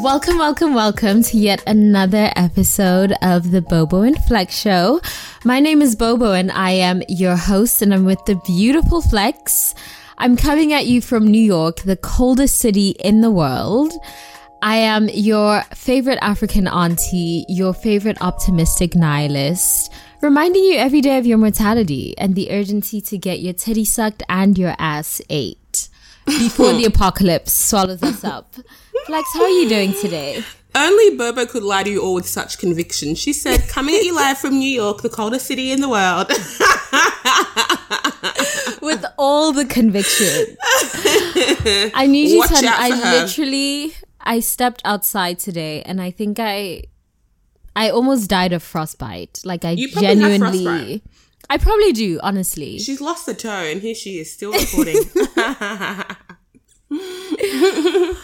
Welcome, welcome, welcome to yet another episode of the Bobo and Flex Show. My name is Bobo and I am your host, and I'm with the beautiful Flex. I'm coming at you from New York, the coldest city in the world. I am your favorite African auntie, your favorite optimistic nihilist, reminding you every day of your mortality and the urgency to get your titty sucked and your ass ate before the apocalypse swallows us up. Flex, how are you doing today? Only Bobo could lie to you all with such conviction. She said, coming at you live from New York, the coldest city in the world. With all the conviction. I need you to I her. literally I stepped outside today and I think I I almost died of frostbite. Like I You genuinely. I probably do, honestly. She's lost the toe, and here she is, still recording.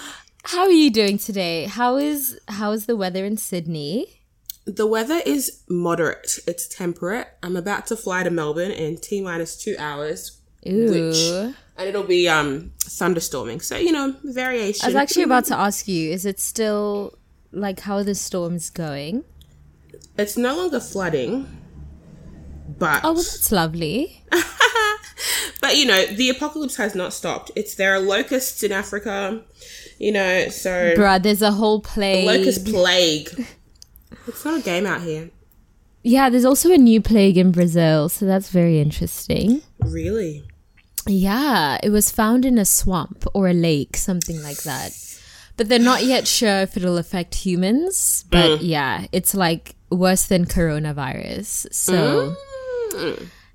How are you doing today? How is how is the weather in Sydney? the weather is moderate. It's temperate. I'm about to fly to Melbourne in T minus two hours. Ooh. Which, and it'll be um thunderstorming. So, you know, variation. I was actually about to ask you, is it still like how are the storms going? It's no longer flooding, but Oh, well, that's lovely. But you know, the apocalypse has not stopped. It's there are locusts in Africa, you know, so Bruh, there's a whole plague. locust plague. It's not a game out here. Yeah, there's also a new plague in Brazil, so that's very interesting. Really? Yeah, it was found in a swamp or a lake, something like that. But they're not yet sure if it'll affect humans. But mm. yeah, it's like worse than coronavirus. So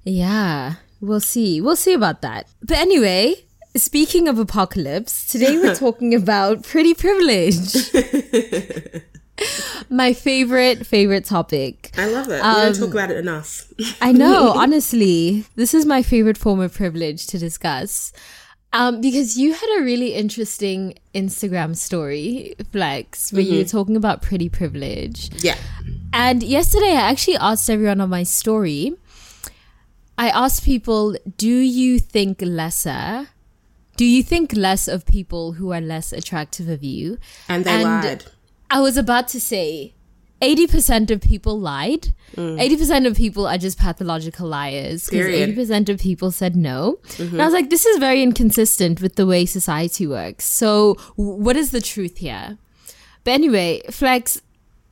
yeah, we'll see. We'll see about that. But anyway, speaking of apocalypse, today we're talking about pretty privilege. My favorite, favorite topic. I love it. we Um, don't talk about it enough. I know, honestly, this is my favorite form of privilege to discuss. Um, because you had a really interesting Instagram story, Flex, where you were talking about pretty privilege. Yeah. And yesterday, I actually asked everyone on my story, I asked people, do you think lesser? Do you think less of people who are less attractive of you? And they And- lied. I was about to say 80% of people lied. Mm. 80% of people are just pathological liars because 80% of people said no. Mm-hmm. And I was like, this is very inconsistent with the way society works. So, what is the truth here? But anyway, Flex,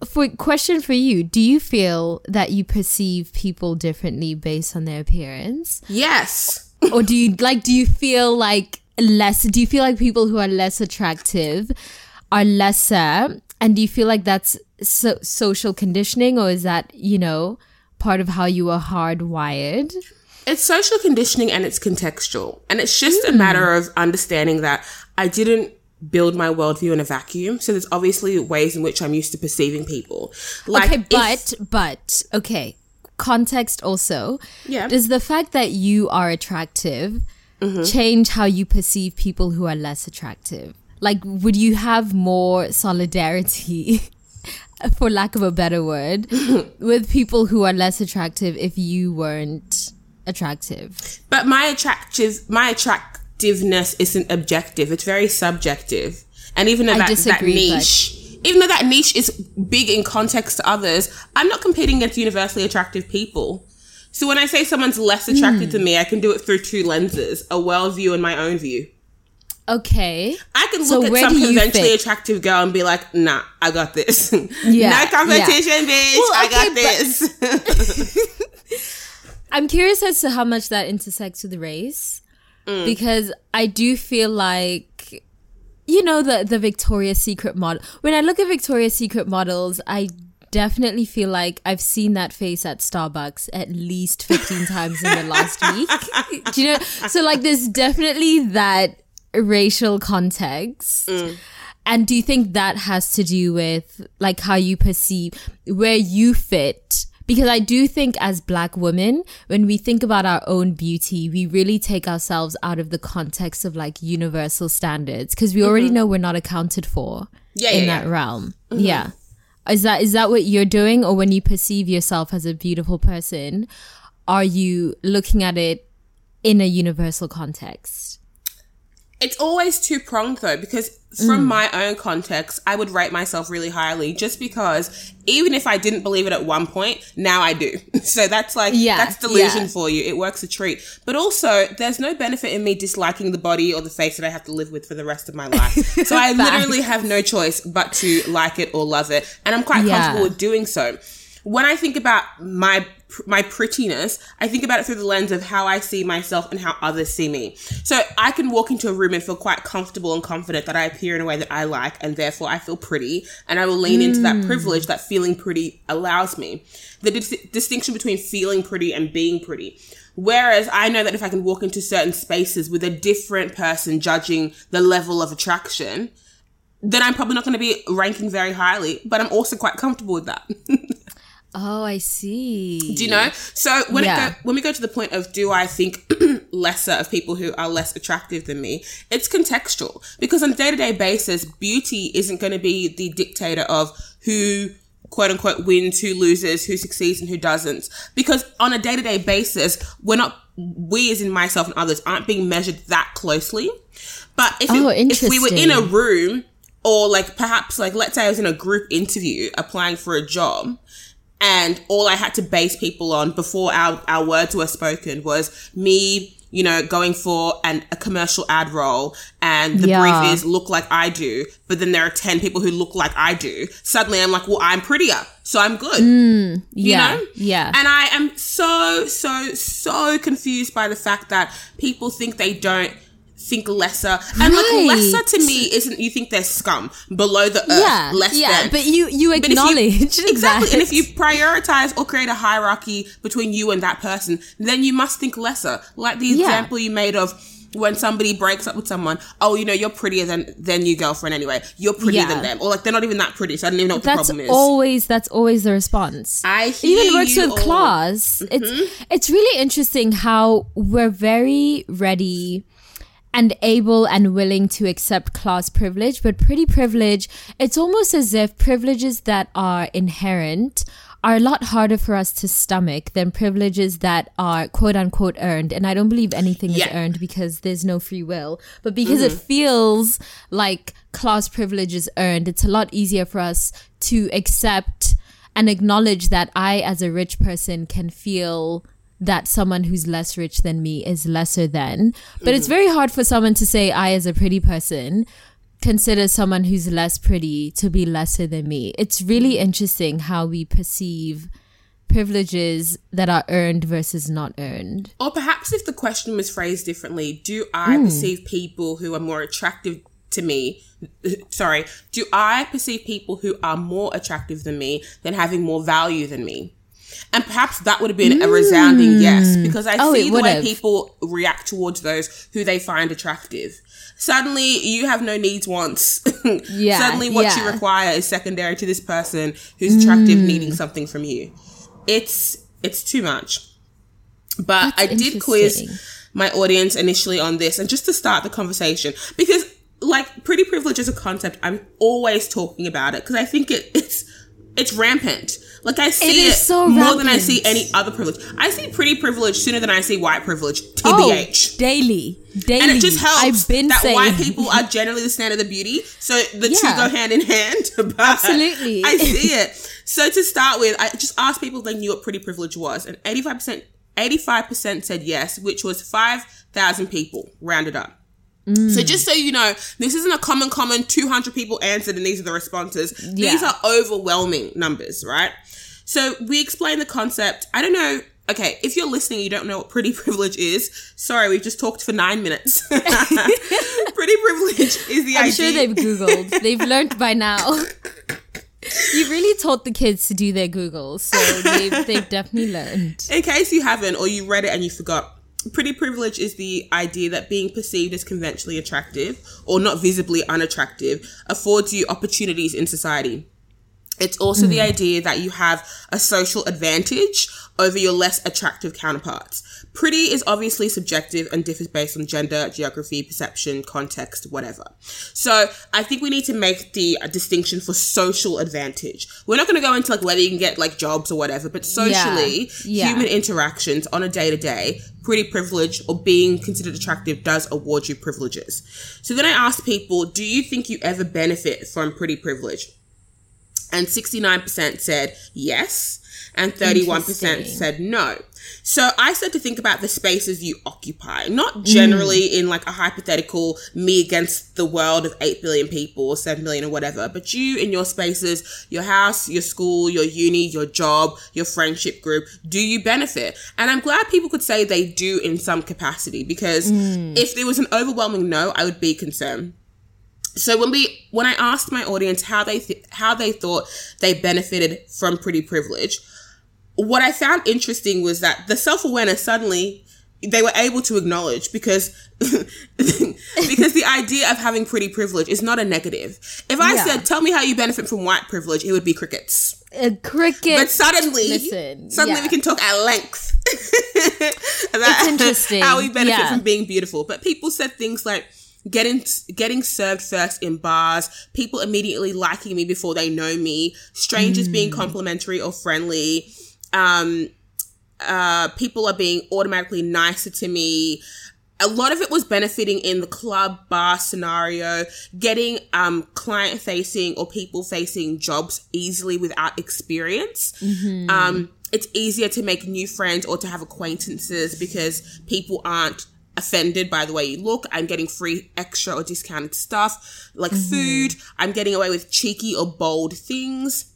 for question for you, do you feel that you perceive people differently based on their appearance? Yes. or do you like do you feel like less do you feel like people who are less attractive are lesser and do you feel like that's so- social conditioning or is that you know part of how you are hardwired It's social conditioning and it's contextual. And it's just Hmm. a matter of understanding that I didn't build my worldview in a vacuum. So there's obviously ways in which I'm used to perceiving people. Like okay if- but but okay context also Yeah. does the fact that you are attractive Mm-hmm. change how you perceive people who are less attractive like would you have more solidarity for lack of a better word with people who are less attractive if you weren't attractive But my attractive, my attractiveness isn't objective. It's very subjective. And even though I that, that disagree, but- niche, even though that niche is big in context to others, I'm not competing against universally attractive people. So when I say someone's less attracted Hmm. to me, I can do it through two lenses: a world view and my own view. okay I can So look at some conventionally attractive girl and be like, "Nah, I got this. Yeah, no competition, bitch. Well, I got okay, but- this." I'm curious as to how much that intersects with race Mm. because I do feel like you know the the Victoria's Secret model. When I look at Victoria's Secret models, I definitely feel like I've seen that face at Starbucks at least 15 times in the last week. Do you know? So, like, there's definitely that racial context. Mm. And do you think that has to do with like how you perceive where you fit? Because I do think as black women, when we think about our own beauty, we really take ourselves out of the context of like universal standards because we already mm-hmm. know we're not accounted for Yeah, in yeah, that yeah. realm. Mm-hmm. Yeah. Is that is that what you're doing or when you perceive yourself as a beautiful person, are you looking at it in a universal context? It's always two pronged though, because from mm. my own context, I would rate myself really highly just because even if I didn't believe it at one point, now I do. So that's like, Yeah, that's delusion yeah. for you. It works a treat. But also, there's no benefit in me disliking the body or the face that I have to live with for the rest of my life. so I literally have no choice but to like it or love it. And I'm quite Yeah. comfortable with doing so. When I think about my my prettiness, I think about it through the lens of how I see myself and how others see me. So I can walk into a room and feel quite comfortable and confident that I appear in a way that I like, and therefore I feel pretty, and I will lean into that hmm. privilege that feeling pretty allows me. The dis- distinction between feeling pretty and being pretty. Whereas I know that if I can walk into certain spaces with a different person judging the level of attraction, then I'm probably not going to be ranking very highly, but I'm also quite comfortable with that. Oh, I see. Do you know? So when Yeah. it go, when we go to the point of do I think lesser of people who are less attractive than me, it's contextual because on a day to day basis, beauty isn't going to be the dictator of who quote unquote wins, who loses, who succeeds, and who doesn't. Because on a day to day basis, we're not we as in myself and others aren't being measured that closely. But if, Oh, it, if we were in a room or like perhaps like let's say I was in a group interview applying for a job and all I had to base people on before our, our words were spoken was me, you know, going for an, a commercial ad role and the Yeah. brief is look like I do, but then there are 10 people who look like I do. Suddenly I'm like, well, I'm prettier, so I'm good. Mm, you yeah, know? yeah. And I am so, so, so confused by the fact that people think they don't think lesser. And Right. like lesser to me isn't you think they're scum below the earth, yeah, less yeah. than. But you you But you- acknowledge exactly, that. and if you prioritize or create a hierarchy between you and that person, then you must think lesser. Like the Yeah. example you made of when somebody breaks up with someone, oh, you know, you're prettier than than your girlfriend anyway. You're prettier Yeah. than them, or like they're not even that pretty. So I don't even know what the that's problem is. always that's always the response. I even works with all. Mm-hmm. class. It's it's really interesting how we're very ready and able and willing to accept class privilege, but pretty privilege, it's almost as if privileges that are inherent are a lot harder for us to stomach than privileges that are quote unquote earned. And I don't believe anything is Yeah. Mm-hmm. earned because there's no free will, but because it feels like class privilege is earned, it's a lot easier for us to accept and acknowledge that I, as a rich person, can feel that someone who's less rich than me is lesser than. But it's mm-hmm. very hard for someone to say, I, as a pretty person, consider someone who's less pretty to be lesser than me. It's really mm-hmm. interesting how we perceive privileges that are earned versus not earned. Or perhaps if the question was phrased differently, do I hmm. perceive people who are more attractive to me? Sorry, do I perceive people who are more attractive than me than having more value than me? And perhaps that would have been a resounding yes, because I Oh, see the way people react towards those who they find attractive. Suddenly, you have no needs, wants. Yeah, Suddenly, what you require is secondary to this person who's attractive, needing something from you. It's it's too much. But That's I did quiz my audience initially on this, and just to start the conversation, because like pretty privilege as a concept, I'm always talking about it because I think it, it's it's rampant. Like I see is it, so more than I see any other privilege. I see pretty privilege sooner than I see white privilege. Oh, daily, daily. and it just helps I've been that saying white people are generally the standard of beauty, so the two go hand in hand. But Absolutely. I see it. So to start with, I just asked people if they knew what pretty privilege was, and eighty-five percent, eighty-five percent said yes, which was five thousand people rounded up. Mm. So just so you know, this isn't a common, common 200 people answered and these are the responses. These are overwhelming numbers, right? So we explain the concept. I don't know. Okay, if you're listening, you don't know what pretty privilege is. Sorry, we've just talked for nine minutes. pretty privilege is the I'm idea. sure they've googled. they've learned by now. you really taught the kids to do their Googles, so they've, they've definitely learned. In case you haven't, or you read it and you forgot, pretty privilege is the idea that being perceived as conventionally attractive or not visibly unattractive affords you opportunities in society. It's also the mm. idea that you have a social advantage over your less attractive counterparts. Pretty is obviously subjective and differs based on gender, geography, perception, context, whatever. So I think we need to make the distinction for social advantage. We're not going to go into like whether you can get like jobs or whatever, but socially, Yeah. human interactions on a day to day, pretty privilege or being considered attractive does award you privileges. So then I asked people, do you think you ever benefit from pretty privilege? And 69% said yes, and 31% said no. So I started to think about the spaces you occupy, not generally mm. in like a hypothetical me against the world of 8 billion people or 7 million or whatever, but you in your spaces, your house, your school, your uni, your job, your friendship group, do you benefit? And I'm glad people could say they do in some capacity because mm. if there was an overwhelming no, I would be concerned. So when we when I asked my audience how they th- how they thought they benefited from pretty privilege, what I found interesting was that the self awareness suddenly they were able to acknowledge because because the idea of having pretty privilege is not a negative. If I Yeah. said, "Tell me how you benefit from white privilege," it would be crickets. Uh, Cricket. But suddenly, Listen, suddenly yeah. we can talk at length. about It's interesting. how we benefit Yeah. from being beautiful. But people said things like getting getting served first in bars, people immediately liking me before they know me, strangers Mm. being complimentary or friendly, um, uh, people are being automatically nicer to me. A lot of it was benefiting in the club bar scenario, getting um, client facing or people facing jobs easily without experience. Um, it's easier to make new friends or to have acquaintances because people aren't offended by the way you look. I'm getting free extra or discounted stuff like food. I'm getting away with cheeky or bold things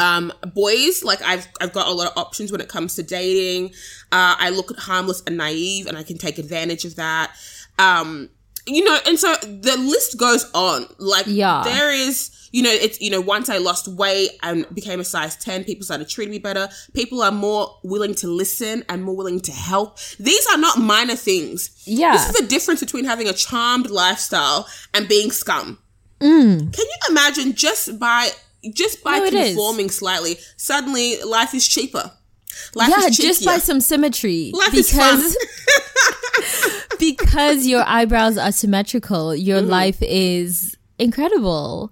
um boys like i've i've got a lot of options when it comes to dating uh i look at harmless and naive and i can take advantage of that um you know and so the list goes on like Yeah. there is you know it's you know once i lost weight and became a size 10 people started treating me better people are more willing to listen and more willing to help these are not minor things Yeah. this is the difference between having a charmed lifestyle and being scum can you imagine just by just by No, conforming slightly, suddenly life is cheaper. Life yeah, is just by some symmetry. Life is fun. because your eyebrows are symmetrical, your Mm-hmm. life is incredible.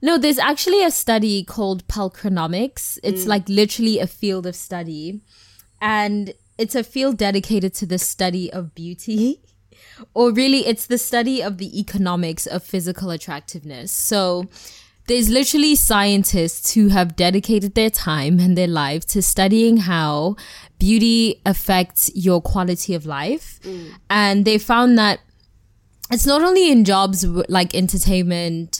No, there's actually a study called Pulchronomics. It's Mm. like literally a field of study. And it's a field dedicated to the study of beauty. Or really, it's the study of the economics of physical attractiveness. So there's literally scientists who have dedicated their time and their life to studying how beauty affects your quality of life. And they found that it's not only in jobs like entertainment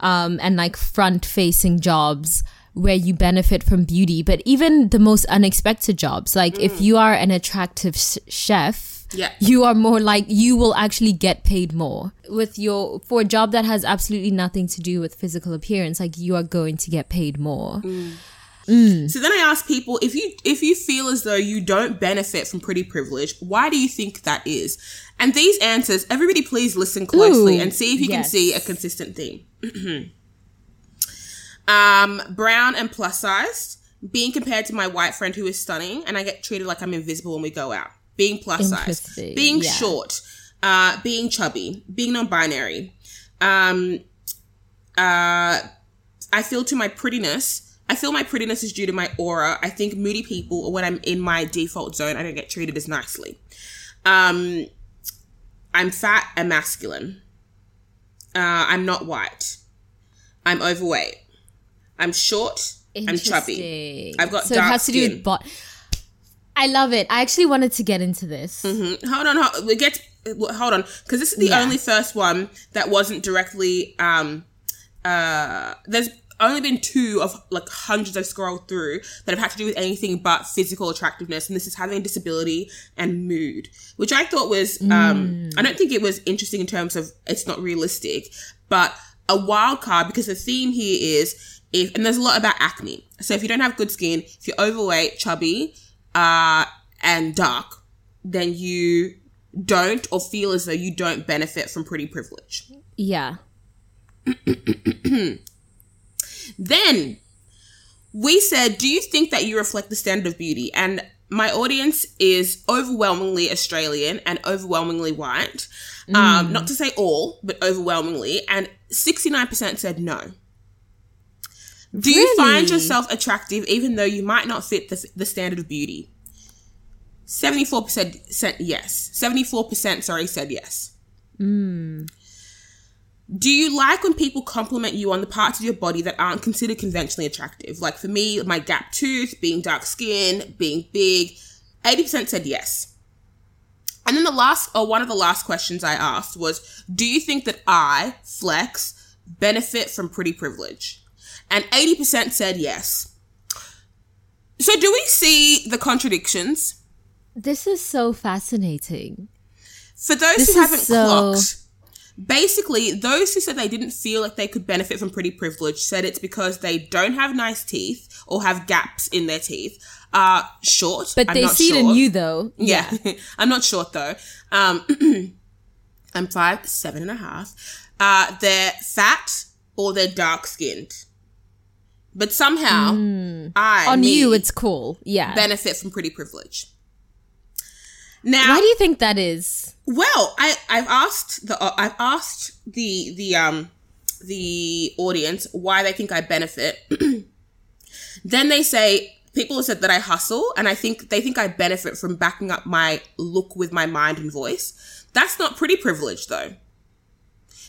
um, and like front facing jobs where you benefit from beauty, but even the most unexpected jobs. Like if you are an attractive sh- chef, Yeah. you are more like you will actually get paid more with your for a job that has absolutely nothing to do with physical appearance. Like you are going to get paid more. So then I ask people if you if you feel as though you don't benefit from pretty privilege, why do you think that is? And these answers, everybody please listen closely Ooh, and see if you can see a consistent theme. um, brown and plus sized, being compared to my white friend who is stunning, and I get treated like I'm invisible when we go out. Being plus sized, being yeah. short, uh, being chubby, being non-binary. Um, uh, I feel to my prettiness. I feel my prettiness is due to my aura. I think moody people, or when I'm in my default zone, I don't get treated as nicely. Um, I'm fat and masculine. Uh, I'm not white. I'm overweight. I'm short. I'm chubby. I've got so it has to do skin. with bot. I love it. I actually wanted to get into this. Hold on, hold, we get hold on, because this is the Yeah. only first one that wasn't directly. Um, uh, there's only been two of like hundreds I've scrolled through that have had to do with anything but physical attractiveness, and this is having a disability and mood, which I thought was. Um, I don't think it was interesting in terms of it's not realistic, but a wild card because the theme here is if and there's a lot about acne. So if you don't have good skin, if you're overweight, chubby, uh, and dark, then you don't or feel as though you don't benefit from pretty privilege. Yeah. Then we said, Do you think that you reflect the standard of beauty? And my audience is overwhelmingly Australian and overwhelmingly white. Um, not to say all, but overwhelmingly. And 69% said no. Do you find yourself attractive even though you might not fit the, the standard of beauty? 74% said yes. 74%, sorry, said yes. Do you like when people compliment you on the parts of your body that aren't considered conventionally attractive? Like for me, my gap tooth, being dark skinned, being big. 80% said yes. And then the last, or one of the last questions I asked was Do you think that I, Flex, benefit from pretty privilege? And 80% said yes. So do we see the contradictions? This is so fascinating. For those This who haven't so- clocked, basically, those who said they didn't feel like they could benefit from pretty privilege said it's because they don't have nice teeth or have gaps in their teeth, are short. But I'm they see it in you though. Yeah, I'm not short though. Um, I'm five seven and a half. Uh, they're fat or they're dark skinned. But somehow, I Hmm. On you it's cool. Yeah. benefit from pretty privilege. Now, Why do you think that is? well, I I've asked the uh, I've asked the the um the audience why they think I benefit. then they say people have said that I hustle, and I think they think I benefit from backing up my look with my mind and voice. That's not pretty privilege though,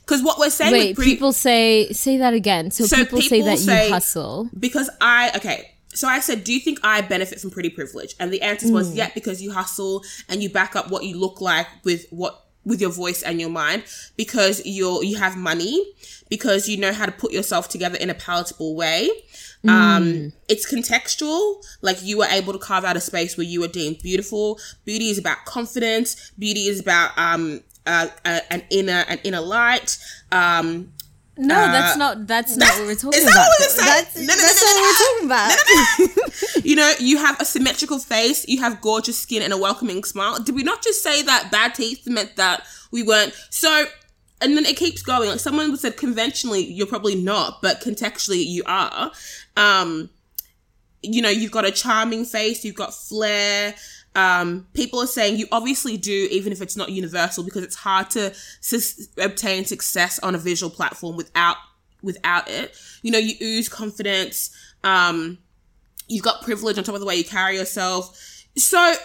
because what we're saying Wait, pretty people say say that again. So, So people, say that say- you hustle. because I okay. So I said, do you think I benefit from pretty privilege? And the answer was yeah, because you hustle and you back up what you look like with what with your voice and your mind because you're you have money because you know how to put yourself together in a palatable way. Um, it's contextual. Like you were able to carve out a space where you were deemed beautiful. Beauty is about confidence. Beauty is about um uh, uh, an inner an inner light. Um, No, that's not that's not what we're talking is that about. what we're saying? That's, No, no, no, that's not what we're talking about. you know, you have a symmetrical face, you have gorgeous skin and a welcoming smile. Did we not just say that bad teeth meant that we weren't? So, and then it keeps going. Like someone said, conventionally, you're probably not, but contextually, you are. Um, you know, you've got a charming face, you've got flair. Um, people are saying you obviously do, even if it's not universal, because it's hard to sus- obtain success on a visual platform without without it. You know, you ooze confidence. Um, you've got privilege on top of the way you carry yourself. So,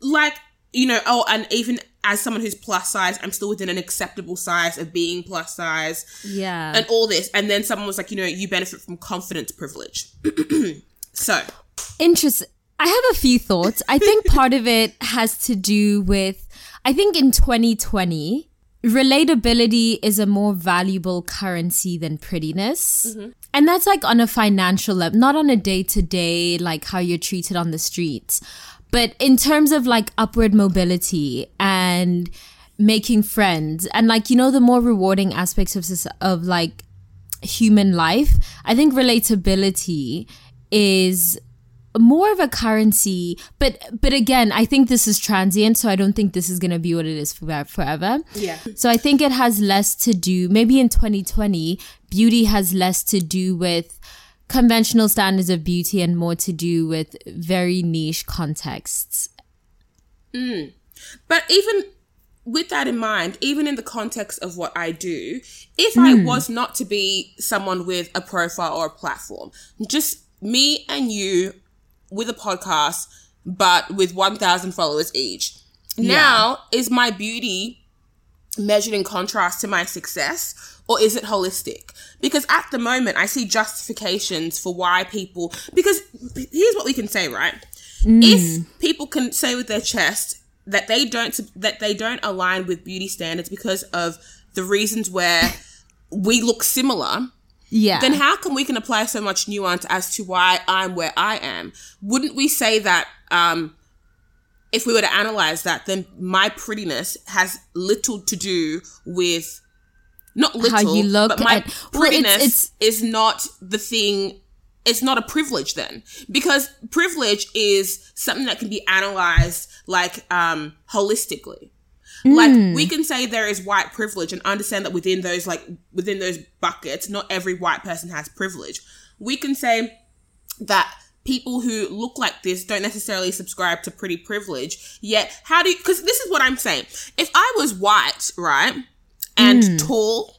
like, you know, oh, and even as someone who's plus size, I'm still within an acceptable size of being plus size Yeah. and all this. And then someone was like, you know, you benefit from confidence privilege. so, Interesting. I have a few thoughts. I think part of it has to do with, I think in 2020, relatability is a more valuable currency than prettiness. Mm-hmm. And that's like on a financial level, not on a day to day, like how you're treated on the streets. But in terms of like upward mobility and making friends and like, you know, the more rewarding aspects of, of like human life, I think relatability is more of a currency but but again i think this is transient so i don't think this is going to be what it is for forever. Yeah. so i think it has less to do maybe in 2020 beauty has less to do with conventional standards of beauty and more to do with very niche contexts. Mm. But even with that in mind, even in the context of what I do, if I hmm. was not to be someone with a profile or a platform, just me and you with a podcast, but with 1,000 followers each, now is my beauty measured in contrast to my success or is it holistic? Because at the moment i see justifications for why people because here's what we can say right? Mm. If people can say with their chest that they don't that they don't align with beauty standards because of the reasons where we look similar yeah then how come we can apply so much nuance as to why I'm where I am? Wouldn't we say that um, if we were to analyze that, then my prettiness has little to do with not little, how you look but my and- well, it's- prettiness it's- is not the thing. It's not a privilege then, because privilege is something that can be analyzed like um holistically. Like Mm. we can say there is white privilege and understand that within those like within those buckets, not every white person has privilege. We can say that people who look like this don't necessarily subscribe to pretty privilege. Yet, how do you, because this is what I'm saying. If I was white, right, and tall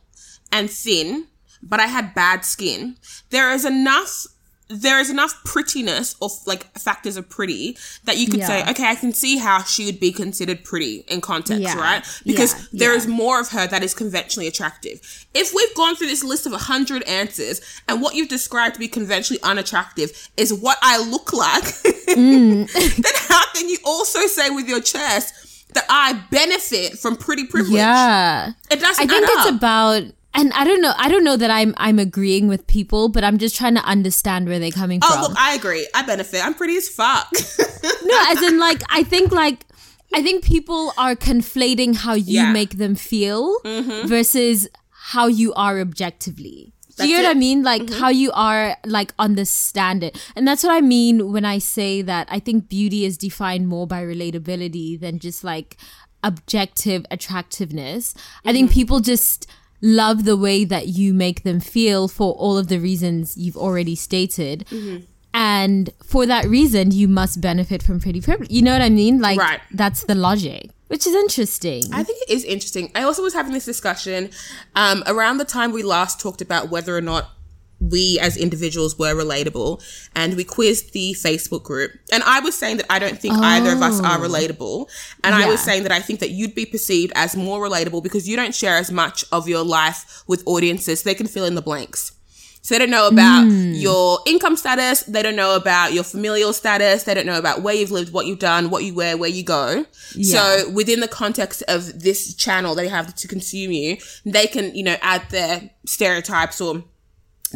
and thin, but I had bad skin, there is enough. There is enough prettiness of like factors of pretty that you could say, okay, I can see how she would be considered pretty in context, Yeah. right? Because Yeah. there is Yeah. more of her that is conventionally attractive. If we've gone through this list of a 100 answers and what you've described to be conventionally unattractive is what I look like, Mm. then how can you also say with your chest that I benefit from pretty privilege? Yeah. It doesn't I think it's up. about and I don't know I don't know that I'm I'm agreeing with people, but I'm just trying to understand where they're coming Oh, from. Oh, look, I agree. I benefit. I'm pretty as fuck. no, as in like I think like I think people are conflating how you Yeah. Mm-hmm. make them feel versus how you are objectively. Do you That's know what I it. Mm-hmm. mean? Like how you are like on the standard. And that's what I mean when I say that I think beauty is defined more by relatability than just like objective attractiveness. I think Mm-hmm. people just love the way that you make them feel for all of the reasons you've already stated. Mm-hmm. And for that reason, you must benefit from pretty privilege. You know what I mean? Like, Right. that's the logic, which is interesting. I think it is interesting. I also was having this discussion um, around the time we last talked about whether or not we as individuals were relatable, and we quizzed the Facebook group. And I was saying that I don't think either of us are oh. relatable, and I was saying that I think that you'd be perceived as more relatable because you don't share as much of your life with audiences; they can fill in the blanks. So they don't know about hmm. your income status. They don't know about your familial status. They don't know about where you've lived, what you've done, what you wear, where you go. So within the context of this channel they have to consume you, they can, you know, add their stereotypes or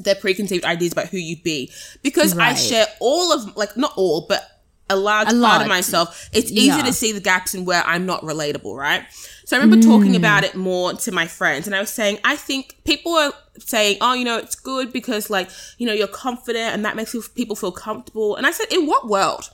their preconceived ideas about who you'd be. Because I share all of, like, not all, but a large A part of myself. It's easy Yeah. to see the gaps in where I'm not relatable, right? So I remember talking mm. about it more to my friends, and I was saying, I think people are saying, oh, you know, it's good because, like, you know, you're confident and that makes people feel comfortable. And I said, in what world?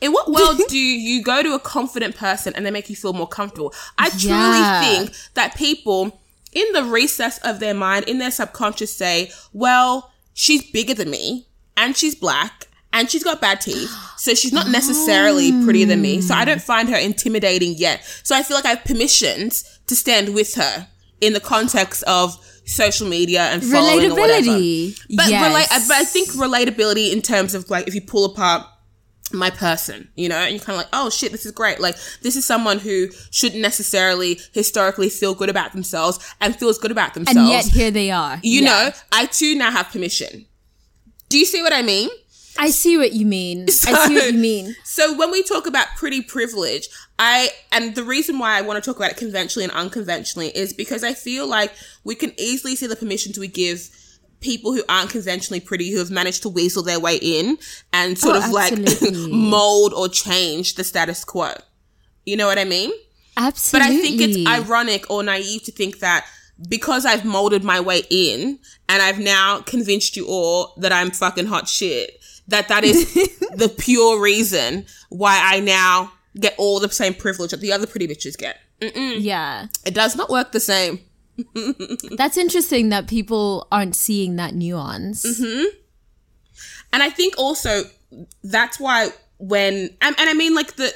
In what world do you go to a confident person and they make you feel more comfortable? I truly Yeah. think that people in the recess of their mind, in their subconscious, say, well, she's bigger than me and she's black and she's got bad teeth. So she's not necessarily prettier than me. So I don't find her intimidating yet. So I feel like I have permissions to stand with her in the context of social media and following or whatever. Relatability. But, yes. relate, but I think relatability in terms of like if you pull apart my person, you know, and you're kind of like, oh shit, this is great. Like, this is someone who shouldn't necessarily historically feel good about themselves and feels good about themselves. and yet here they are. you Yeah. know, I too now have permission. Do you see what I mean? I see what you mean. I see what you mean. So when we talk about pretty privilege, I and the reason why I want to talk about it conventionally and unconventionally is because I feel like we can easily see the permissions we give people who aren't conventionally pretty who have managed to weasel their way in and sort Oh, of like mold or change the status quo. You know what I mean? Absolutely. But I think it's ironic or naive to think that because I've molded my way in and I've now convinced you all that I'm fucking hot shit, that that is the pure reason why I now get all the same privilege that the other pretty bitches get. Yeah. It does not work the same. That's interesting that people aren't seeing that nuance. Mm-hmm. And I think also that's why when and, and I mean like the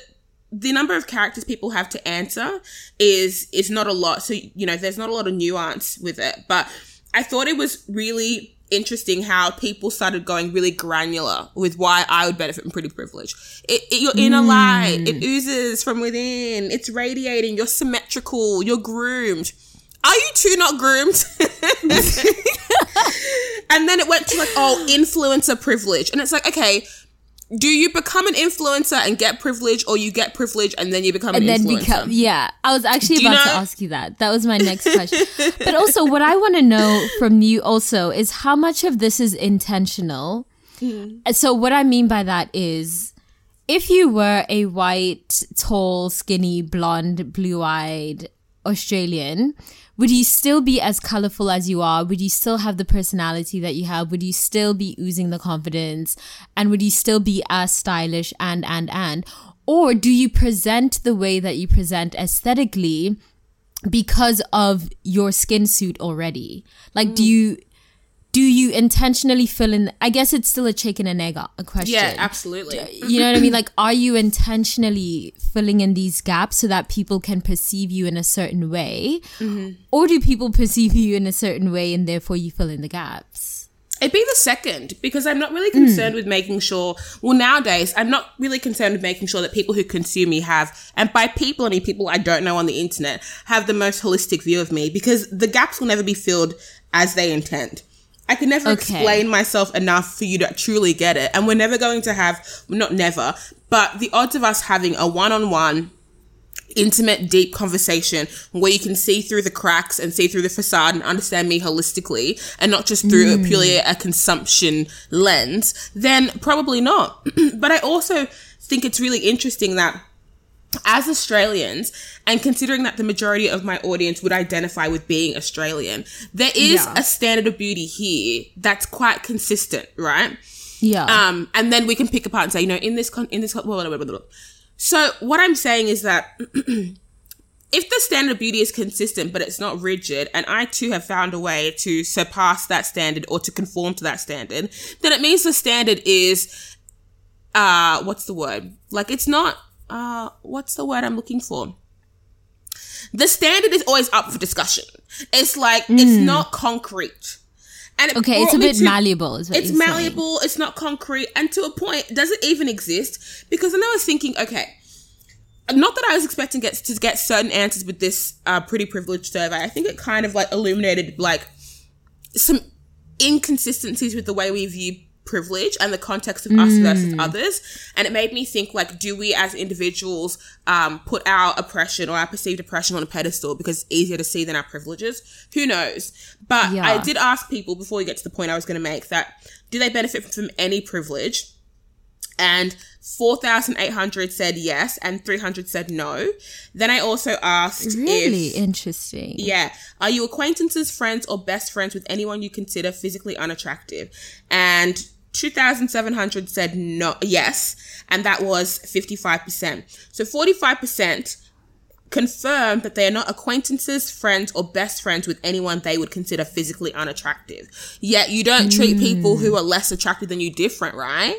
the number of characters people have to answer is is not a lot. So you know, there's not a lot of nuance with it. But I thought it was really interesting how people started going really granular with why I would benefit from pretty privilege. It, it, your inner light, it oozes from within, it's radiating, you're symmetrical, you're groomed. Are you two not groomed? and then it went to like, oh, influencer privilege. And it's like, okay, do you become an influencer and get privilege, or you get privilege and then you become and an then influencer? become yeah i was actually about to ask you that that was my next question but also what i want to know from you also is how much of this is intentional Hmm. So what i mean by that is if you were a white tall skinny blonde blue-eyed Australian, would you still be as colorful as you are? Would you still have the personality that you have? Would you still be oozing the confidence? And would you still be as stylish and, and, and? Or do you present the way that you present aesthetically because of your skin suit already? Like, mm. do you do you intentionally fill in i guess it's still a chicken and egg a question yeah absolutely you know what i mean like are you intentionally filling in these gaps so that people can perceive you in a certain way mm-hmm. or do people perceive you in a certain way and therefore you fill in the gaps It'd be the second because I'm not really concerned mm. with making sure. Well, nowadays I'm not really concerned with making sure that people who consume me have, and by people I mean people I don't know on the internet, have the most holistic view of me because the gaps will never be filled as they intend. I can never okay. explain myself enough for you to truly get it. And we're never going to have, not never, but the odds of us having a one on one, intimate, deep conversation where you can see through the cracks and see through the facade and understand me holistically and not just through mm. a purely a consumption lens, then probably not. but I also think it's really interesting that as Australians, and considering that the majority of my audience would identify with being Australian, there is yeah. a standard of beauty here that's quite consistent, right? Yeah. Um, and then we can pick apart and say, you know, in this, con- in this, blah, blah, blah, so what I'm saying is that if the standard of beauty is consistent, but it's not rigid, and I too have found a way to surpass that standard or to conform to that standard, then it means the standard is, uh, what's the word? Like it's not uh, what's the word I'm looking for? The standard is always up for discussion. It's like mm. it's not concrete. And it okay, it's a bit to, malleable. it's malleable. Saying. It's not concrete, and to a point, does it even exist? Because then I was thinking, okay, not that I was expecting get, to get certain answers with this uh, pretty privileged survey. I think it kind of like illuminated like some inconsistencies with the way we view privilege and the context of mm. us versus mm. others and it made me think like do we as individuals um, put our oppression or our perceived oppression on a pedestal because it's easier to see than our privileges who knows but yeah. i did ask people before we get to the point i was going to make that do they benefit from any privilege and 4,800 said yes and 300 said no. Then I also asked Really if, interesting. Yeah. Are you acquaintances, friends, or best friends with anyone you consider physically unattractive? And 2,700 said no, yes, and that was 55%. So 45% confirmed that they are not acquaintances, friends, or best friends with anyone they would consider physically unattractive. Yet you don't treat mm. people who are less attractive than you different, right?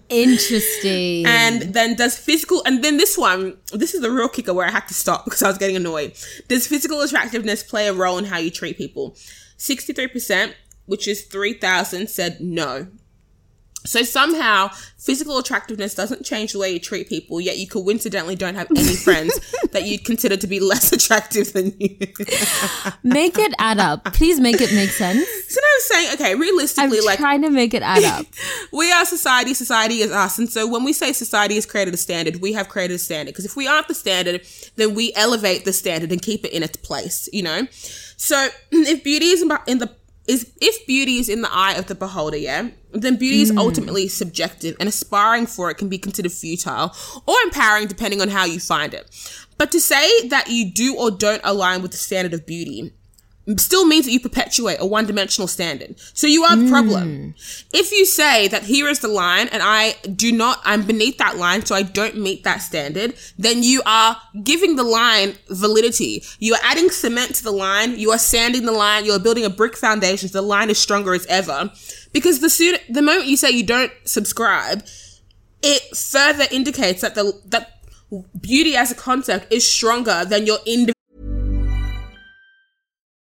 Interesting. And then does physical, and then this one, this is the real kicker where I had to stop because I was getting annoyed. Does physical attractiveness play a role in how you treat people? 63% which is 3,000, said no. So somehow physical attractiveness doesn't change the way you treat people, yet you coincidentally don't have any friends that you'd consider to be less attractive than you. make it add up. Please make it make sense. So I was saying, okay, realistically, I'm like trying to make it add up. we are society, society is us. And so when we say society has created a standard, we have created a standard. Because if we aren't the standard, then we elevate the standard and keep it in its place, you know? So if beauty is in the is if beauty is in the eye of the beholder, yeah, then beauty is mm. ultimately subjective and aspiring for it can be considered futile or empowering depending on how you find it. But to say that you do or don't align with the standard of beauty still means that you perpetuate a one dimensional standard. So you are the mm. problem. If you say that here is the line and I do not, I'm beneath that line, so I don't meet that standard, then you are giving the line validity. You are adding cement to the line, you are sanding the line, you are building a brick foundation so the line is stronger as ever. Because the sooner, the moment you say you don't subscribe, it further indicates that the, that beauty as a concept is stronger than your individual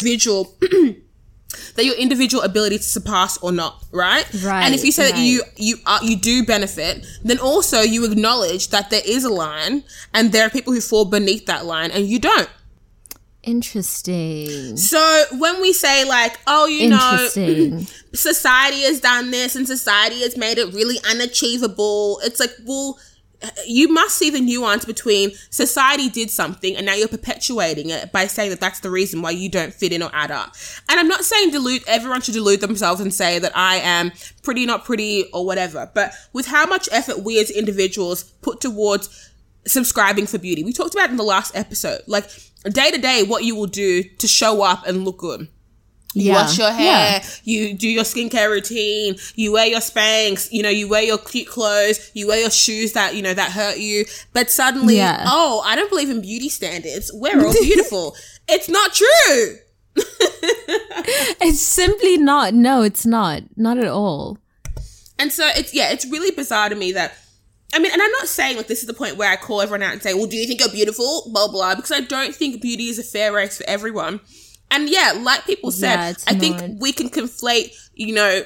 Individual that your individual ability to surpass or not, right? Right, And if you say that you you are you do benefit, then also you acknowledge that there is a line and there are people who fall beneath that line and you don't. Interesting. So when we say like, oh, you know, society has done this and society has made it really unachievable, it's like, well, you must see the nuance between society did something and now you're perpetuating it by saying that that's the reason why you don't fit in or add up. And I'm not saying delude everyone should delude themselves and say that I am pretty not pretty or whatever, but with how much effort we as individuals put towards subscribing for beauty. We talked about in the last episode. Like day to day what you will do to show up and look good. You Yeah. wash your hair, Yeah. you do your skincare routine, you wear your Spanx, you know, you wear your cute clothes, you wear your shoes that, you know, that hurt you. But suddenly, Yeah. oh, I don't believe in beauty standards. We're all beautiful. it's not true. It's simply not. No, it's not. Not at all. And so it's yeah, it's really bizarre to me that I mean, and I'm not saying like this is the point where I call everyone out and say, "Well, do you think you're beautiful?" Blah blah, because I don't think beauty is a fair race for everyone. And yeah, like people said, Yeah, I think we can conflate, you know,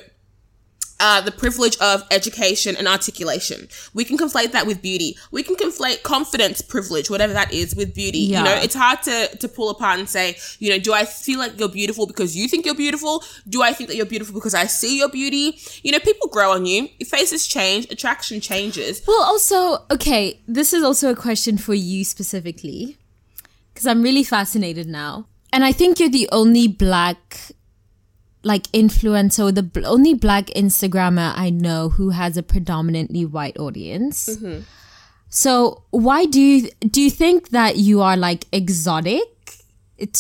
uh, the privilege of education and articulation. We can conflate that with beauty. We can conflate confidence privilege, whatever that is, with beauty. You know, it's hard to to pull apart and say, you know, do I feel like you're beautiful because you think you're beautiful? Do I think that you're beautiful because I see your beauty? You know, people grow on you. Your faces change. Attraction changes. Well, also, okay, this is also a question for you specifically, because I'm really fascinated now. And I think you're the only black, like, influencer, the bl- only black Instagrammer I know who has a predominantly white audience. Mm-hmm. So, why do you, do you think that you are, like, exotic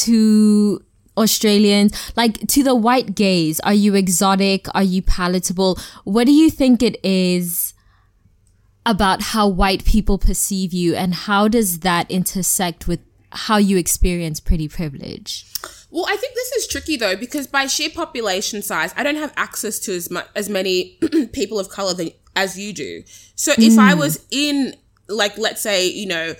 to Australians? Like, to the white gaze, are you exotic? Are you palatable? What do you think it is? about how white people perceive you and how does that intersect with how you experience pretty privilege? Well, I think this is tricky though because by sheer population size, I don't have access to as much as many people of color than, as you do. So if I was in like let's say, you know,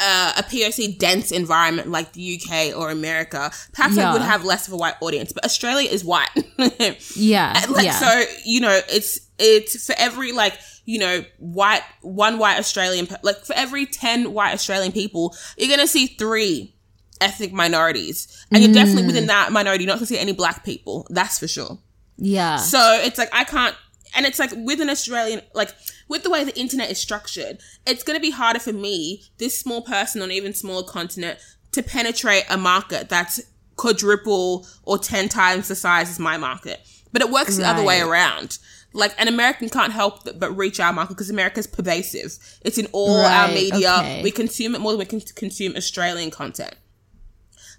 uh, a POC dense environment like the UK or America, perhaps I would have less of a white audience, but Australia is white. Yeah. And, like yeah. so you know it's it's for every like you know white one white australian like for every 10 white australian people you're gonna see three ethnic minorities. And you're definitely within mm. that minority you're not gonna see any black people that's for sure. Yeah. so it's like i can't and it's like with an australian like with the way the internet is structured it's gonna be harder for me this small person on an even smaller continent to penetrate a market that's quadruple or 10 times the size as my market. But it works the other way around like an American can't help but reach our market because America's pervasive. It's in all our media. okay. We consume it more than we can consume Australian content.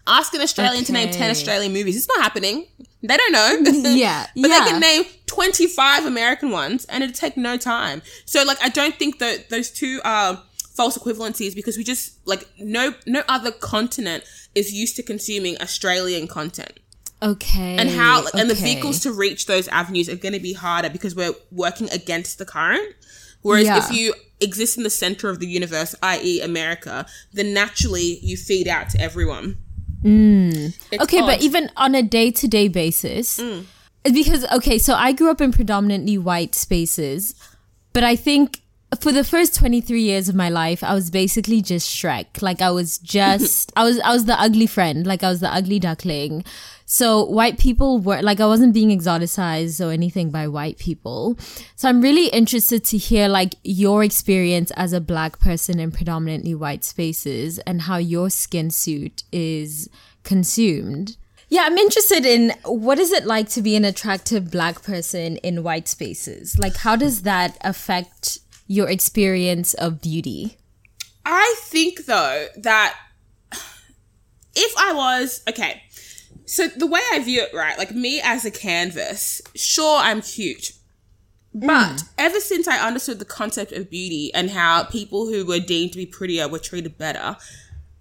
Ask an Australian to name 10 Australian movies. It's not happening. They don't know. Yeah, but yeah. they can name 25 American ones and it'd take no time. So like I don't think that those two are false equivalencies because we just like no no other continent is used to consuming Australian content okay. and how and the vehicles to reach those avenues are going to be harder because we're working against the current whereas Yeah. if you exist in the center of the universe i.e america then naturally you feed out to everyone Mm. Okay, but even on a day to day basis, because, okay, so I grew up in predominantly white spaces, but I think for the first 23 years of my life, I was basically just Shrek. Like I was just, I was, I was the ugly friend. Like I was the ugly duckling. So white people were, like I wasn't being exoticized or anything by white people. So I'm really interested to hear like your experience as a black person in predominantly white spaces and how your skin suit is consumed. Yeah, I'm interested in what is it like to be an attractive black person in white spaces? Like how does that affect your experience of beauty? I think though that if I was okay, so the way I view it, right, like me as a canvas, sure I'm cute. But ever since I understood the concept of beauty and how people who were deemed to be prettier were treated better,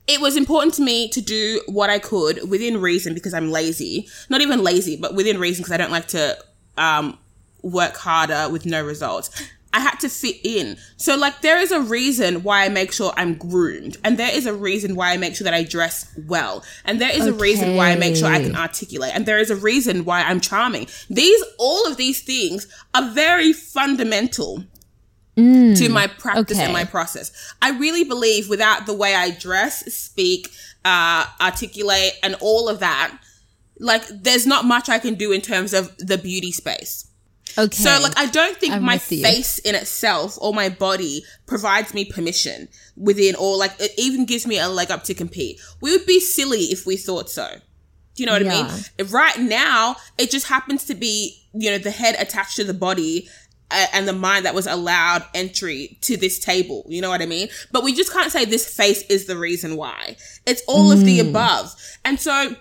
it was important to me to do what I could within reason because I'm lazy. Not even lazy, but within reason because I don't like to um, work harder with no results. I had to fit in. So like there is a reason why I make sure I'm groomed and there is a reason why I make sure that I dress well and there is a reason why I make sure I can articulate and there is a reason why I'm charming. These all of these things are very fundamental to my practice and my process. I really believe without the way I dress, speak, uh, articulate, and all of that, like there's not much I can do in terms of the beauty space. Okay. So like I don't think I'm my face in itself or my body provides me permission within or like it even gives me a leg up to compete. We would be silly if we thought so. Do you know what I mean? Right now, it just happens to be, you know, the head attached to the body and the mind that was allowed entry to this table. You know what I mean? But we just can't say this face is the reason why. It's all of Mm. the above. And so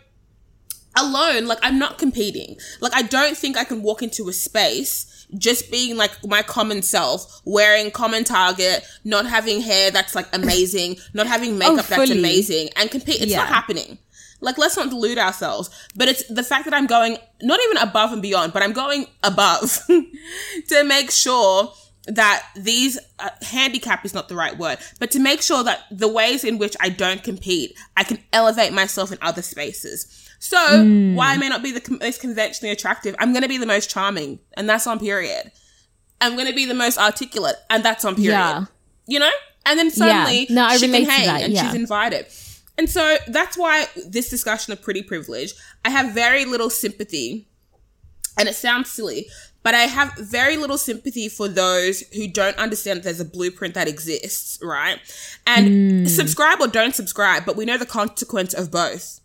alone, like I'm not competing. Like I don't think I can walk into a space just being like my common self, wearing common target, not having hair that's like amazing, not having makeup that's Oh, fully. amazing, and compete. It's not happening. Like let's not delude ourselves. But it's the fact that I'm going not even above and beyond, but I'm going above to make sure that these uh, handicap is not the right word, but to make sure that the ways in which I don't compete, I can elevate myself in other spaces. So mm. why I may not be the most conventionally attractive, I'm going to be the most charming, and that's on period. I'm going to be the most articulate, and that's on period. Yeah. You know, and then suddenly No, I she can hang, that, and yeah. she's invited. And so that's why this discussion of pretty privilege, I have very little sympathy and it sounds silly, but I have very little sympathy for those who don't understand that there's a blueprint that exists, right? And mm. subscribe or don't subscribe, but we know the consequence of both.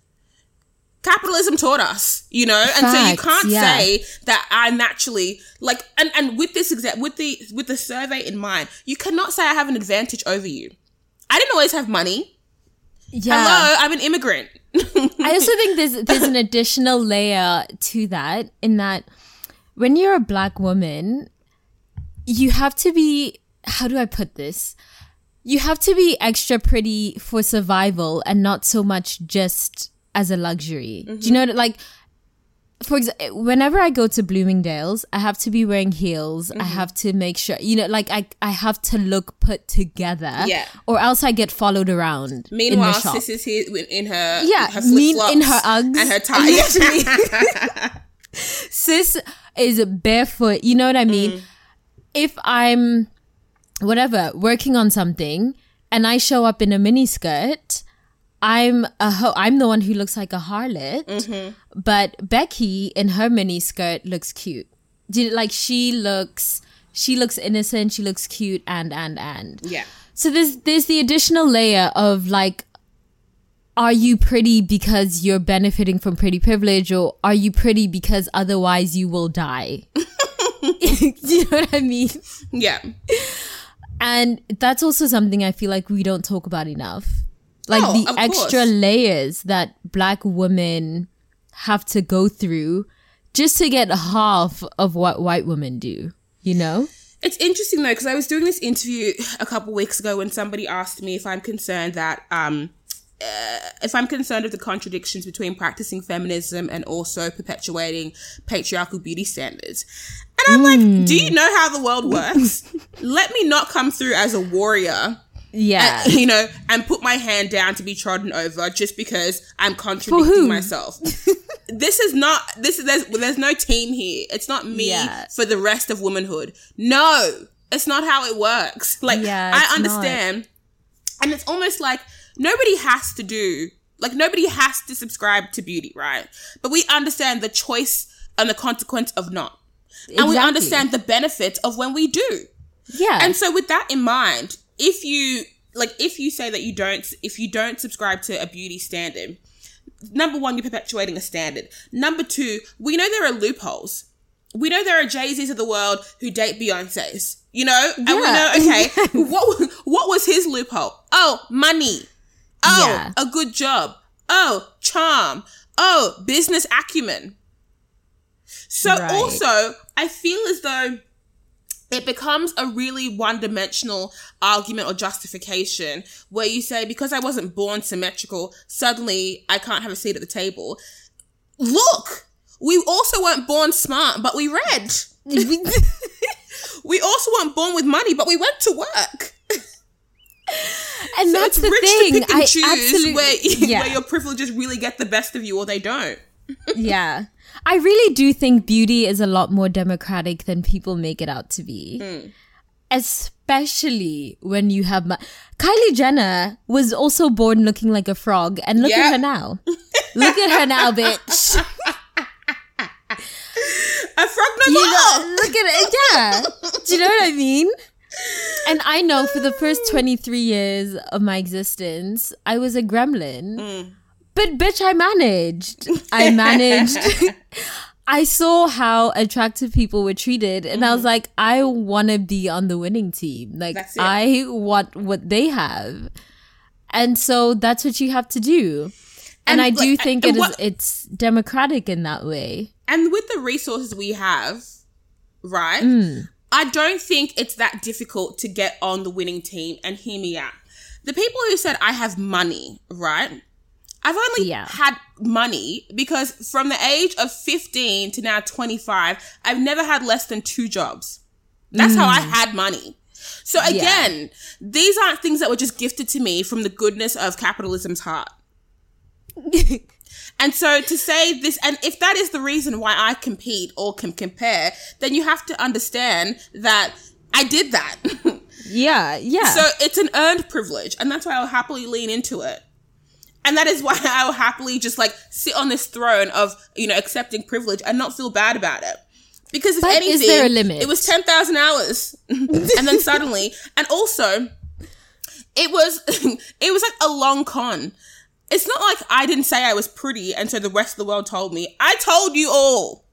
Capitalism taught us, you know, and so you can't yeah. say that I naturally like and and with this exact with the with the survey in mind, you cannot say I have an advantage over you. I didn't always have money. yeah. Hello, I'm an immigrant. I also think there's there's an additional layer to that in that when you're a black woman, you have to be how do I put this? You have to be extra pretty for survival and not so much just as a luxury. Do you mm-hmm. know what like for example, whenever I go to Bloomingdale's, I have to be wearing heels. I mm-hmm. have to make sure, you know, like I, I have to look put together. Yeah. Or else I get followed around. Meanwhile, in sis is here in- her Yeah, her mean in her Uggs. and her tie. sis is barefoot. You know what I mm. mean? If I'm whatever working on something and I show up in a mini skirt, I'm a ho- I'm the one who looks like a harlot. Mm-hmm. But Becky in her mini skirt looks cute. Like she looks she looks innocent, she looks cute and and and. yeah. So there's there's the additional layer of like are you pretty because you're benefiting from pretty privilege or are you pretty because otherwise you will die? you know what I mean? Yeah. And that's also something I feel like we don't talk about enough. Like Oh, the extra course. layers that black women have to go through just to get half of what white women do, you know? It's interesting though because I was doing this interview a couple weeks ago when somebody asked me if I'm concerned that um uh, if I'm concerned of the contradictions between practicing feminism and also perpetuating patriarchal beauty standards. And I'm like, do you know how the world works? Let me not come through as a warrior Yeah. you know, and put my hand down to be trodden over just because I'm contradicting myself. this is not this is there's there's no team here. It's not me Yeah. for the rest of womanhood. No, it's not how it works. Like Yeah, I understand, and it's almost like nobody has to do like nobody has to subscribe to beauty, right? But we understand the choice and the consequence of not, and we understand the benefits of when we do. Yeah. And so with that in mind, if you like if you say that you don't if you don't subscribe to a beauty standard, number one, you're perpetuating a standard. Number two, we know there are loopholes. We know there are Jay-Z's of the world who date Beyonce's. You know? And we know, Yeah. okay, what what was his loophole? Oh, money. Oh, Yeah. a good job. Oh, charm. Oh, business acumen. So Right. also, I feel as though it becomes a really one dimensional argument or justification where you say, because I wasn't born symmetrical, suddenly I can't have a seat at the table. Look, we also weren't born smart, but we read. we also weren't born with money, but we went to work. And So that's the rich thing. to pick and I choose absolutely where, yeah. where your privileges really get the best of you or they don't. Yeah. I really do think beauty is a lot more democratic than people make it out to be. Hmm. Especially when you have. Ma- Kylie Jenner was also born looking like a frog, and look Yeah. at her now. look at her now, bitch. A frog no You know, look at it. Yeah. Do you know what I mean? And I know for the first 23 years of my existence, I was a gremlin. But bitch, I managed. I managed. I saw how attractive people were treated, and I was like, I want to be on the winning team. Like, I want what they have. And so that's what you have to do. And, And, I do like, think it is it's democratic in that way. And with the resources we have, right? Hmm. I don't think it's that difficult to get on the winning team and hear me out. The people who said I have money, right? I've only Yeah. had money because from the age of 15 to now 25, I've never had less than two jobs. That's how I mm. had money. So again, these aren't things that were just gifted to me from the goodness of capitalism's heart. And so to say this, and if that is the reason why I compete or can compare, then you have to understand that I did that. Yeah, yeah. so it's an earned privilege, and that's why I'll happily lean into it. And that is why I'll happily just like sit on this throne of, you know, accepting privilege and not feel bad about it. Because if But anything, is there a limit? it was 10,000 hours. and then suddenly, and also, it was, it was like a long con. It's not like I didn't say I was pretty and so the rest of the world told me. I told you all.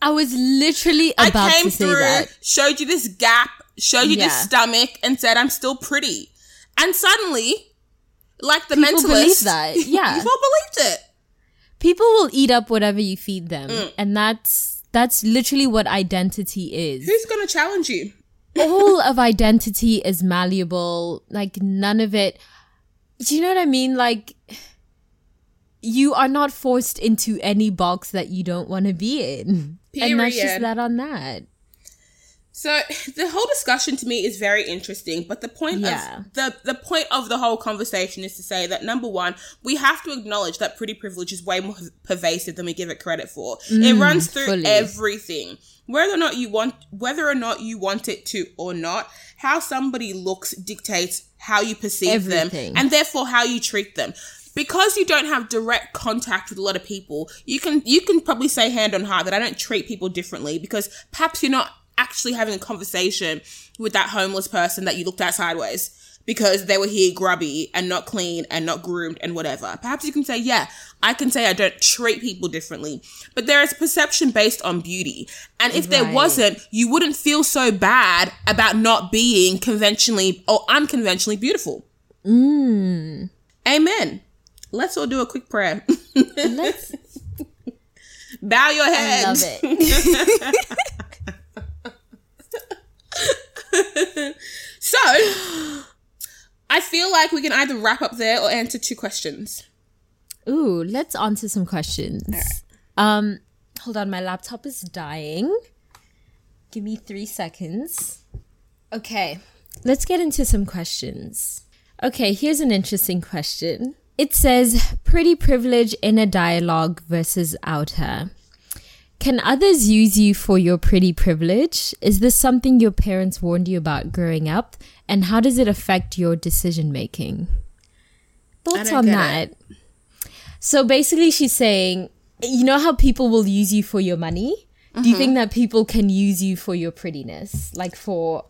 I was literally I about came to say through, that. showed you this gap, showed you this stomach, and said I'm still pretty. And suddenly, like the mental People mentalist, believe that, yeah. people believed it. People will eat up whatever you feed them, Mm. and that's that's literally what identity is. Who's gonna challenge you? All of identity is malleable. Like none of it. Do you know what I mean? Like you are not forced into any box that you don't want to be in. And that's just that on that. So the whole discussion to me is very interesting, but the point Yeah. of the the point of the whole conversation is to say that number one, we have to acknowledge that pretty privilege is way more pervasive than we give it credit for. it runs through Mm, fully. everything, whether or not you want whether or not you want it to or not. How somebody looks dictates how you perceive them, and therefore how you treat them. Because you don't have direct contact with a lot of people, you can you can probably say hand on heart that I don't treat people differently because perhaps you're not actually having a conversation with that homeless person that you looked at sideways because they were here grubby and not clean and not groomed and whatever. Perhaps you can say, yeah, I can say I don't treat people differently, but there is perception based on beauty. And if there wasn't, you wouldn't feel so bad about not being conventionally or unconventionally beautiful. Hmm. Amen. Let's all do a quick prayer. Let's Bow your head. love it. So, I feel like we can either wrap up there or answer two questions. Ooh, let's answer some questions. Um, hold on, my laptop is dying. Give me three seconds. Okay, let's get into some questions. Okay, here's an interesting question. It says pretty privilege in a dialogue versus outer. Can others use you for your pretty privilege? Is this something your parents warned you about growing up? And how does it affect your decision making? Thoughts on that? So basically, she's saying, you know how people will use you for your money? Do Mm-hmm. you think that people can use you for your prettiness? Like for.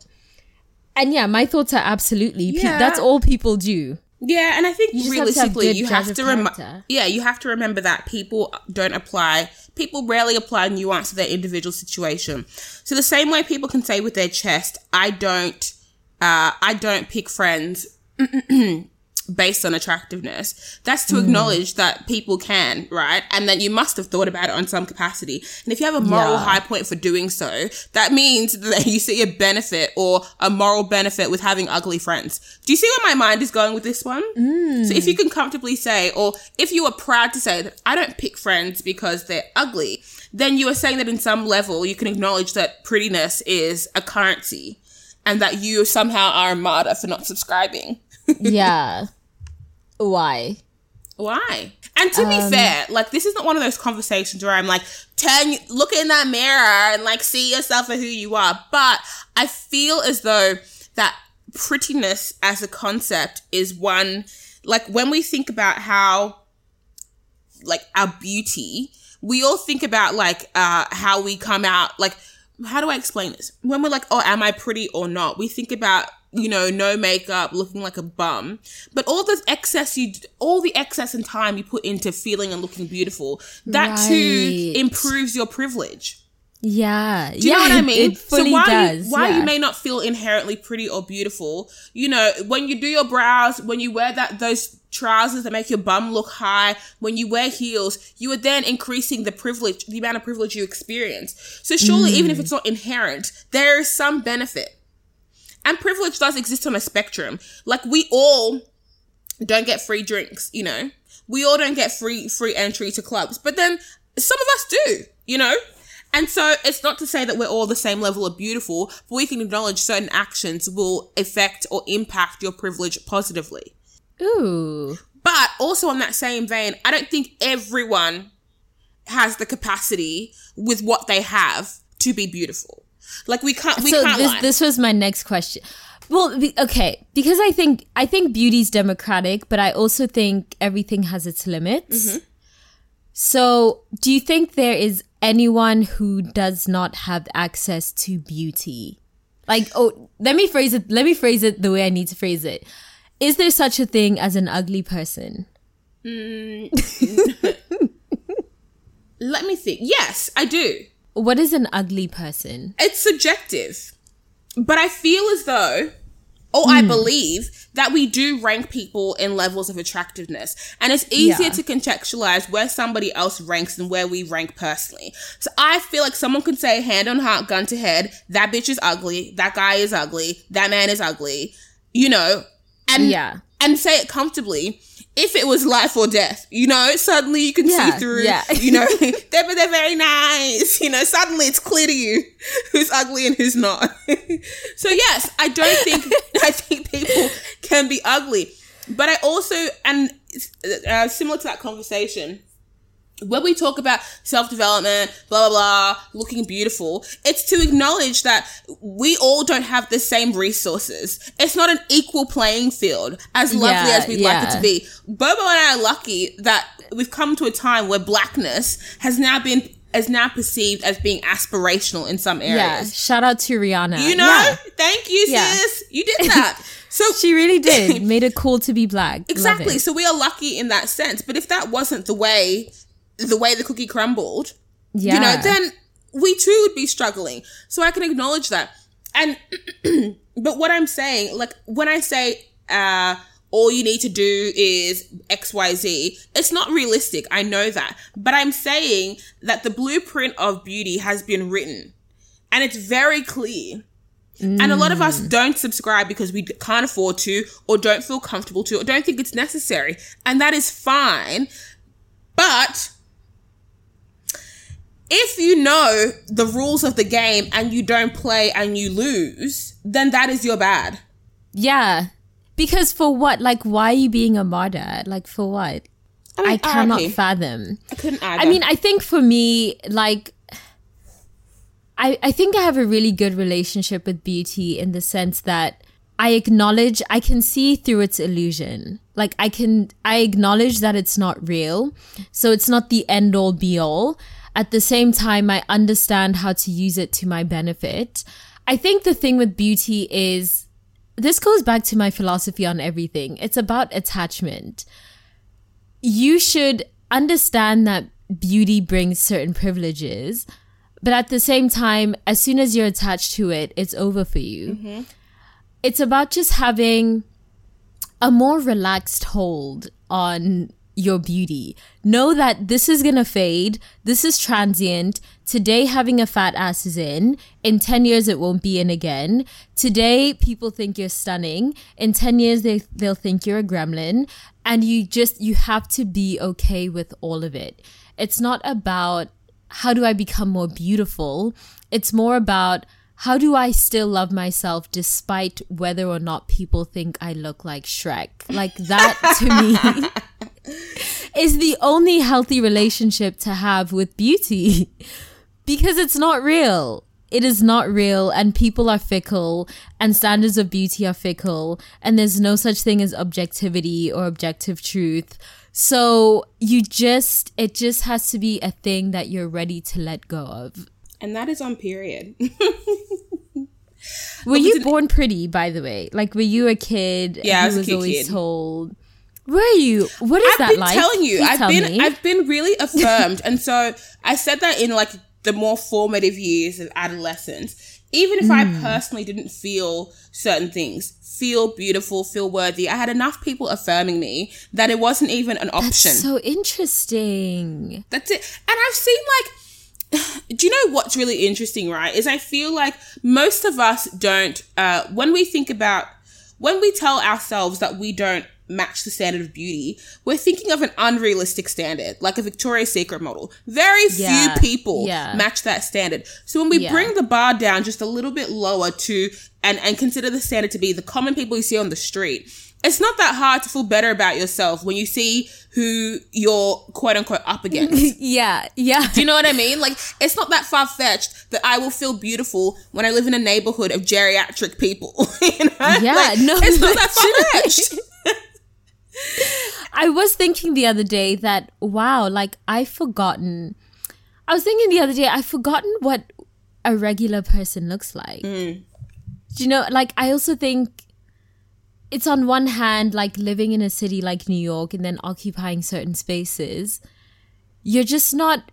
And yeah, my thoughts are absolutely. pe- Yeah. that's all people do. Yeah, and I think You have have you have to remember. Yeah, you have to remember that people don't apply. People rarely apply nuance to their individual situation. So the same way people can say with their chest, "I don't, uh, I don't pick friends based on attractiveness. That's to hmm. acknowledge that people can, right? And that you must have thought about it on some capacity. And if you have a moral Yeah. high point for doing so, that means that you see a benefit or a moral benefit with having ugly friends. Do you see where my mind is going with this one? So if you hmm. can comfortably say, or if you are proud to say that I don't pick friends because they're ugly, then you are saying that in some level you can acknowledge that prettiness is a currency and that you somehow are a martyr for not subscribing. yeah. Why? Why? And to be fair, like this is not one of those conversations where I'm like, turn, look in that mirror and like see yourself for who you are. But I feel as though that prettiness as a concept is one, like when we think about how, like our beauty, we all think about like uh how we come out, like how do I explain this? When we're like, oh, am I pretty or not? We think about, you know, no makeup, looking like a bum. But all the excess you, all the excess and time you put into feeling and looking beautiful, that too improves your privilege. Yeah. Do you yeah, know what I mean? It so why does. you, why yeah. you may not feel inherently pretty or beautiful, you know, when you do your brows, when you wear that those trousers that make your bum look high, when you wear heels, you are then increasing the privilege, the amount of privilege you experience. So surely, even Mm. if it's not inherent, there is some benefit. And privilege does exist on a spectrum. Like we all don't get free drinks, you know. We all don't get free free entry to clubs, but then some of us do, you know. And so it's not to say that we're all the same level of beautiful, but we can acknowledge certain actions will affect or impact your privilege positively. Ooh. But also on that same vein, I don't think everyone has the capacity with what they have to be beautiful. Like we can't we so can't this lie. this was my next question. Well, okay, because I think I think beauty's democratic, but I also think everything has its limits. Mm-hmm. So, do you think there is anyone who does not have access to beauty? Like, oh, let me phrase it. Let me phrase it the way I need to phrase it. Is there such a thing as an ugly person? Let me think. Yes, I do. What is an ugly person? it's subjective. But I feel as though, or I hmm. believe, that we do rank people in levels of attractiveness. And it's easier Yeah. to contextualize where somebody else ranks than where we rank personally. So I feel like someone could say, hand on heart, gun to head, that bitch is ugly, that guy is ugly, that man is ugly, you know, and, Yeah. and say it comfortably. If it was life or death, you know, suddenly you can Yeah, see through, yeah. you know, they're, they're very nice. You know, suddenly it's clear to you who's ugly and who's not. so yes, I don't think I think people can be ugly, but I also and uh, similar to that conversation. When we talk about self development, blah, blah, blah, looking beautiful, it's to acknowledge that we all don't have the same resources. It's not an equal playing field, as lovely Yeah, as we'd like it to be. Bobo and I are lucky that we've come to a time where blackness has now been is now perceived as being aspirational in some areas. Yeah. Shout out to Rihanna. You know? Yeah. Thank you, Yeah. sis. You did that. So She really did. Made it cool to be black. Exactly. So we are lucky in that sense. But if that wasn't the way the way the cookie crumbled, Yeah. you know, then we too would be struggling. So I can acknowledge that. And but what I'm saying, like when I say uh all you need to do is XYZ, it's not realistic. I know that. But I'm saying that the blueprint of beauty has been written and it's very clear. And a lot of us don't subscribe because we can't afford to, or don't feel comfortable to, or don't think it's necessary. And that is fine. But if you know the rules of the game and you don't play and you lose, then that is your bad. Yeah. Because for what? Like, why are you being a martyr? Like, for what? I, mean, cannot RIP. fathom. I couldn't either. I mean, I think for me, like, I, I think I have a really good relationship with beauty in the sense that I acknowledge, I can see through its illusion. Like, I can, I acknowledge that it's not real. So it's not the end all be all. At the same time, I understand how to use it to my benefit. I think the thing with beauty is this goes back to my philosophy on everything. It's about attachment. You should understand that beauty brings certain privileges, but at the same time, as soon as you're attached to it, it's over for you. Mm-hmm. It's about just having a more relaxed hold on your beauty. Know that this is gonna fade. This is transient. Today, having a fat ass is in. In 10 years, it won't be in again. Today, people think you're stunning. In 10 years, they, they'll think you're a gremlin. And you just, you have to be okay with all of it. It's not about how do I become more beautiful? It's more about how do I still love myself despite whether or not people think I look like Shrek? Like that to me is the only healthy relationship to have with beauty because it's not real. It is not real, and people are fickle, and standards of beauty are fickle, and there's no such thing as objectivity or objective truth. So you just, it just has to be a thing that you're ready to let go of. And that is on period. Were you born pretty, by the way? Like, were you a kid Yeah, I who was a was always kid. told? Were you? What is that? I've that been like? telling you, Please I've tell been me. I've been really affirmed, and so I said that in like the more formative years of adolescence. Even if Hmm. I personally didn't feel certain things, feel beautiful, feel worthy, I had enough people affirming me that it wasn't even an option. That's so interesting. That's it. And I've seen like, do you know what's really interesting, right? Is I feel like most of us don't, uh, when we think about, when we tell ourselves that we don't match the standard of beauty, we're thinking of an unrealistic standard, like a Victoria's Secret model. Very Yeah, few people yeah. match that standard. So when we Yeah. bring the bar down just a little bit lower to, and, and consider the standard to be the common people you see on the street, it's not that hard to feel better about yourself when you see who you're quote unquote up against. Yeah, yeah. Do you know what I mean? Like, it's not that far fetched that I will feel beautiful when I live in a neighborhood of geriatric people. you know? Yeah, Like, no, it's not that far fetched. I was thinking the other day that wow, like I've forgotten. I was thinking the other day I've forgotten what a regular person looks like. Mm. Do you know? Like I also think it's on one hand like living in a city like New York and then occupying certain spaces. You're just not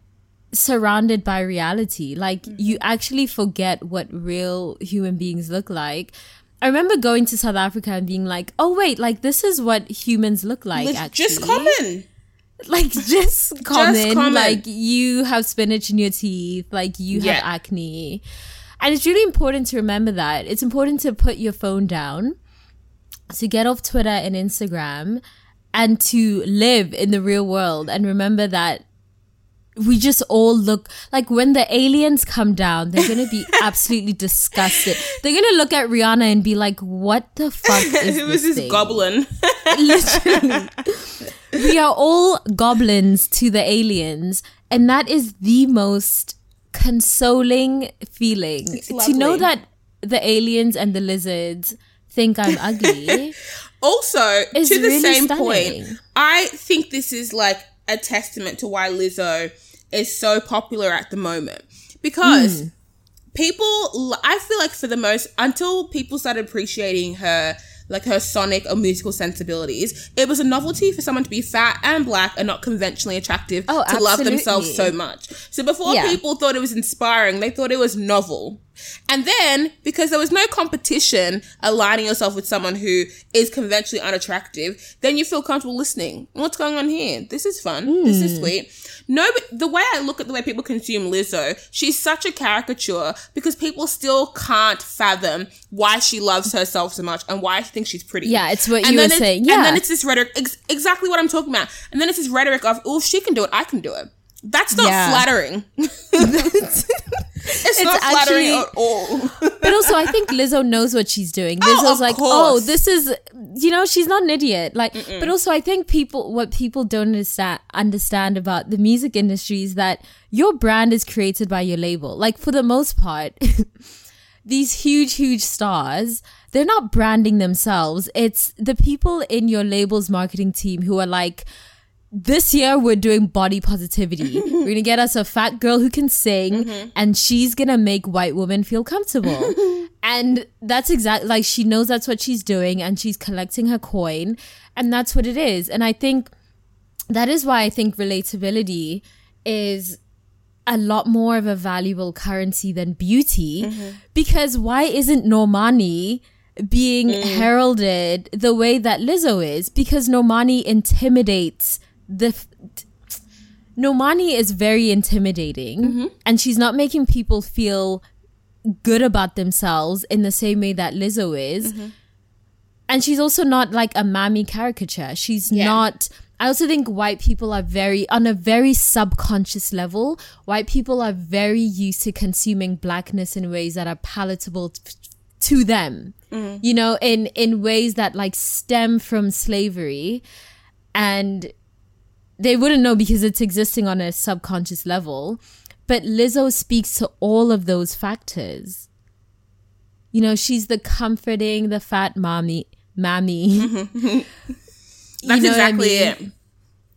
surrounded by reality. Like you actually forget what real human beings look like. I remember going to South Africa and being like, "Oh wait, like this is what humans look like." It's actually, just common. like just common. common. Like you have spinach in your teeth. Like you Yeah. have acne, and it's really important to remember that. It's important to put your phone down, to get off Twitter and Instagram, and to live in the real world and remember that we just all look like when the aliens come down, they're gonna be absolutely disgusted. They're gonna look at Rihanna and be like, "What the fuck is Who was this this goblin? Literally, we are all goblins to the aliens, and that is the most consoling feeling to know that the aliens and the lizards think I'm ugly. Also, to the really same stunning. point, I think this is like a testament to why Lizzo is so popular at the moment. Because Hmm. people, I feel like for the most, until people started appreciating her, like her sonic or musical sensibilities, it was a novelty for someone to be fat and black and not conventionally attractive Oh, to love themselves so much. So before Yeah. people thought it was inspiring, they thought it was novel. And then, because there was no competition aligning yourself with someone who is conventionally unattractive, then you feel comfortable listening. What's going on here? This is fun. This is hmm. sweet. No, but the way I look at the way people consume Lizzo, she's such a caricature because people still can't fathom why she loves herself so much and why she thinks she's pretty. Yeah, it's what And you then were it's- saying. And then it's this rhetoric, ex- exactly what I'm talking about. And then it's this rhetoric of, oh, if she can do it, I can do it. That's not Yeah. flattering. it's, not flattering actually- at all. But also, I think Lizzo knows what she's doing. Oh, Lizzo's of like, oh, course. oh, this is, you know, she's not an idiot. Like, but also, I think people, what people don't understand, understand about the music industry is that your brand is created by your label. Like, for the most part, these huge, huge stars, they're not branding themselves. It's the people in your label's marketing team who are like, this year we're doing body positivity. we're gonna get us a fat girl who can sing mm-hmm. and she's gonna make white women feel comfortable. and that's exactly like she knows that's what she's doing and she's collecting her coin and that's what it is. And I think that is why I think relatability is a lot more of a valuable currency than beauty mm-hmm. because why isn't Normani being mm. heralded the way that Lizzo is because Normani intimidates the. F- Normani is very intimidating mm-hmm. and she's not making people feel good about themselves in the same way that Lizzo is. Mm-hmm. And she's also not like a mammy caricature. She's Yeah. not. I also think white people are very, on a very subconscious level, white people are very used to consuming blackness in ways that are palatable t- to them. Mm. You know, in in ways that like stem from slavery, and they wouldn't know because it's existing on a subconscious level. But Lizzo speaks to all of those factors. You know, she's the comforting, the fat mommy, mammy. That's know what I exactly mean? it.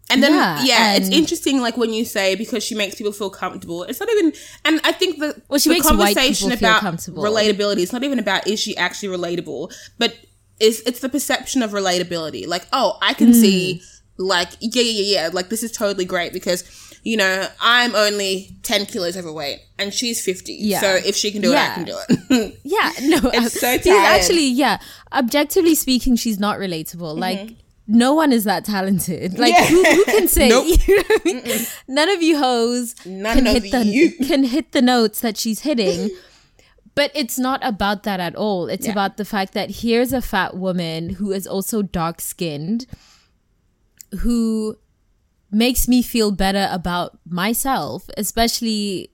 And then Yeah, yeah, it's interesting like when you say because she makes people feel comfortable. It's not even and I think the Well, she the makes conversation about relatability, it's not even about is she actually relatable, but it's it's the perception of relatability. Like, oh, I can hmm. see like yeah, yeah, yeah, yeah, like this is totally great because you know, I'm only 10 kilos overweight and she's 50. Yeah. So if she can do it, I can do it. Yeah, no, It's so she's tired. actually yeah. Objectively speaking, she's not relatable. Like no one is that talented. Like Mm-hmm. Yeah. who, who can say? Nope. You know I mean? None of you hoes None can of hit the you. can hit the notes that she's hitting. But it's not about that at all. It's Yeah. about the fact that here's a fat woman who is also dark skinned, who makes me feel better about myself, especially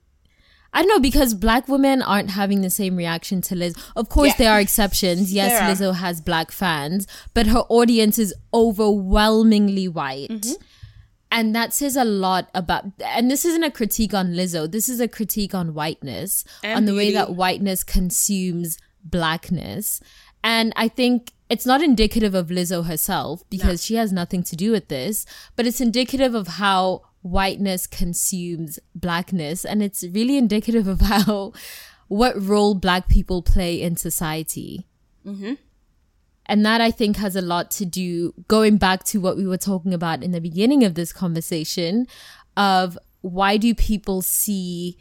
I don't know because black women aren't having the same reaction to Liz. Of course, Yeah. there are exceptions. Yes, There are. Lizzo has black fans, but her audience is overwhelmingly white. Mm-hmm. And that says a lot about, and this isn't a critique on Lizzo. This is a critique on whiteness, And on the way that whiteness consumes blackness. And I think it's not indicative of Lizzo herself because she has nothing to do with this, but it's indicative of how whiteness consumes blackness. And it's really indicative of how, what role black people play in society. Mm-hmm. And that I think has a lot to do, going back to what we were talking about in the beginning of this conversation, of why do people see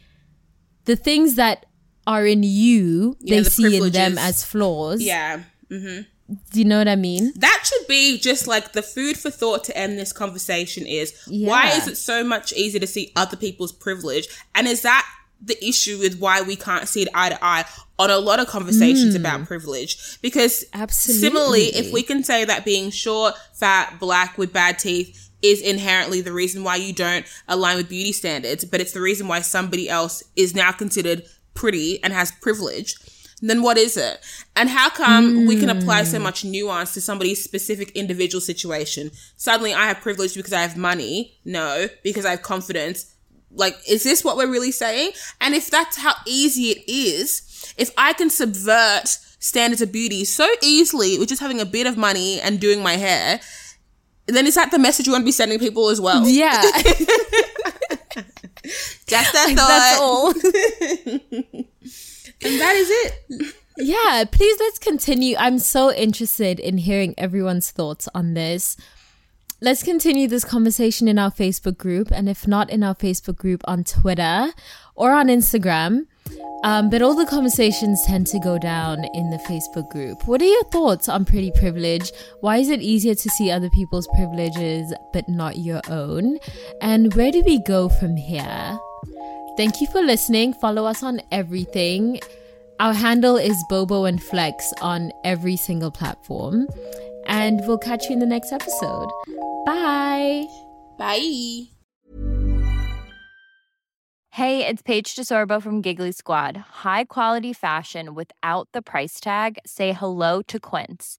the things that are in you, Yeah, they the see in them as flaws. yeah. Mm-hmm. Do you know what I mean? That should be just like the food for thought to end this conversation is why is it so much easier to see other people's privilege? And is that the issue with why we can't see it eye to eye on a lot of conversations about mm. privilege? Because. Absolutely. similarly, if we can say that being short, fat, black with bad teeth is inherently the reason why you don't align with beauty standards, but it's the reason why somebody else is now considered pretty and has privilege, then what is it? And how come we can apply so hmm. much nuance to somebody's specific individual situation? Suddenly I have privilege because I have money. No, because I have confidence. Like, is this what we're really saying? And if that's how easy it is, if I can subvert standards of beauty so easily with just having a bit of money and doing my hair, then is that the message you want to be sending people as well? Yeah, Just a thought. that's all. And that is it. yeah, please let's continue. I'm so interested in hearing everyone's thoughts on this. Let's continue this conversation in our Facebook group, and if not in our Facebook group, on Twitter or on Instagram. Um, but all the conversations tend to go down in the Facebook group. What are your thoughts on pretty privilege? Why is it easier to see other people's privileges but not your own? And where do we go from here? Thank you for listening. Follow us on everything. Our handle is Bobo and Flex on every single platform. And we'll catch you in the next episode. Bye. Bye. Hey, it's Paige DeSorbo from Giggly Squad. High quality fashion without the price tag. Say hello to Quince.